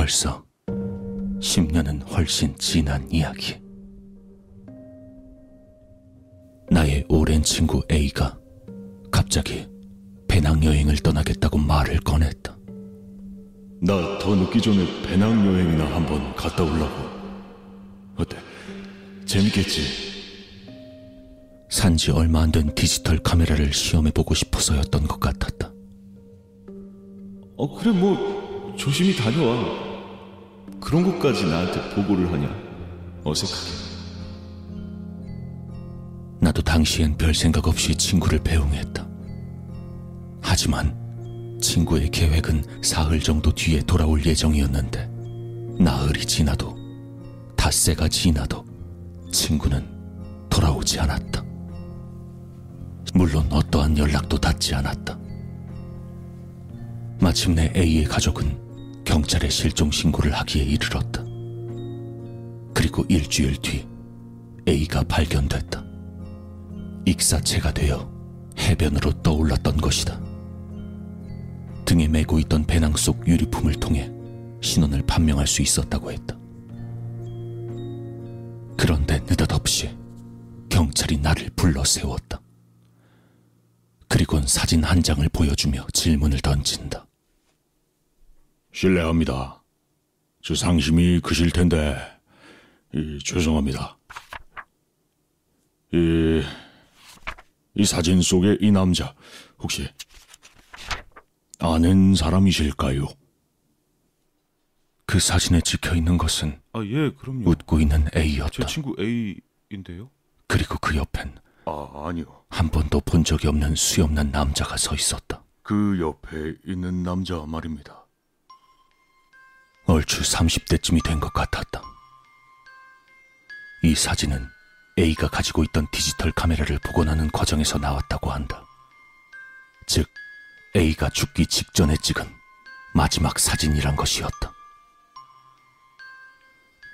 벌써 10년은 훨씬 지난 이야기. 나의 오랜 친구 A가 갑자기 배낭여행을 떠나겠다고 말을 꺼냈다. 나 더 늦기 전에 배낭여행이나 한번 갔다 올라고. 어때? 재밌겠지? 산지 얼마 안 된 디지털 카메라를 시험해보고 싶어서였던 것 같았다. 어, 그래, 뭐, 조심히 다녀와. 그런 것까지 나한테 보고를 하냐? 어색하게. 나도 당시엔 별 생각 없이 친구를 배웅했다. 하지만 친구의 계획은 사흘 정도 뒤에 돌아올 예정이었는데 나흘이 지나도 닷새가 지나도 친구는 돌아오지 않았다. 물론 어떠한 연락도 닿지 않았다. 마침내 A의 가족은 경찰에 실종 신고를 하기에 이르렀다. 그리고 일주일 뒤 A가 발견됐다. 익사체가 되어 해변으로 떠올랐던 것이다. 등에 메고 있던 배낭 속 유리품을 통해 신원을 판명할 수 있었다고 했다. 그런데 느닷없이 경찰이 나를 불러 세웠다. 그리곤 사진 한 장을 보여주며 질문을 던진다. 실례합니다. 저 상심이 크실 텐데, 이, 죄송합니다. 이, 이 사진 속의 이 남자, 혹시 아는 사람이실까요? 그 사진에 찍혀 있는 것은 아, 예, 그럼요. 웃고 있는 A였다. 친구 A인데요? 그리고 그 옆엔 아, 아니요. 한 번도 본 적이 없는 수염난 남자가 서 있었다. 그 옆에 있는 남자 말입니다. 얼추 30대쯤이 된 것 같았다. 이 사진은 A가 가지고 있던 디지털 카메라를 복원하는 과정에서 나왔다고 한다. 즉, A가 죽기 직전에 찍은 마지막 사진이란 것이었다.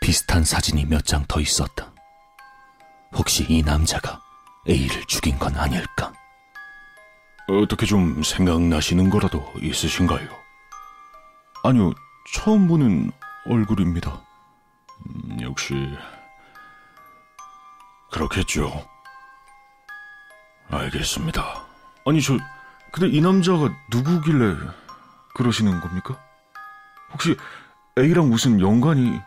비슷한 사진이 몇 장 더 있었다. 혹시 이 남자가 A를 죽인 건 아닐까? 어떻게 좀 생각나시는 거라도 있으신가요? 아니요, 처음 보는 얼굴입니다. 음, 역시 그렇겠죠. 알겠습니다. 아니 저 근데 이 남자가 누구길래 그러시는 겁니까? 혹시 A랑 무슨 연관이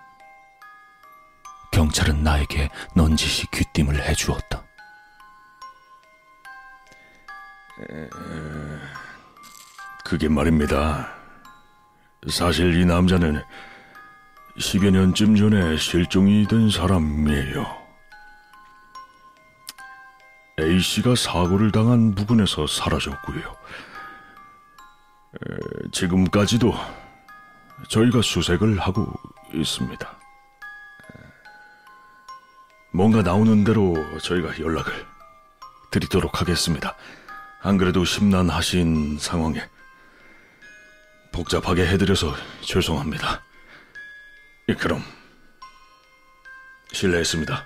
경찰은 나에게 넌지시 귀띔을 해주었다. 그게 말입니다. 사실 이 남자는 10여 년쯤 전에 실종이 된 사람이에요. A씨가 사고를 당한 부근에서 사라졌고요. 에, 지금까지도 저희가 수색을 하고 있습니다. 뭔가 나오는 대로 저희가 연락을 드리도록 하겠습니다. 안 그래도 심란하신 상황에 복잡하게 해드려서 죄송합니다. 예, 그럼 실례했습니다.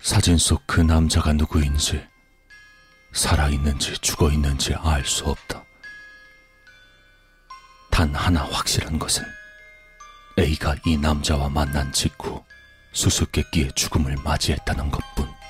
사진 속 그 남자가 누구인지, 살아있는지 죽어있는지 알 수 없다. 단 하나 확실한 것은 A가 이 남자와 만난 직후 수수께끼의 죽음을 맞이했다는 것뿐.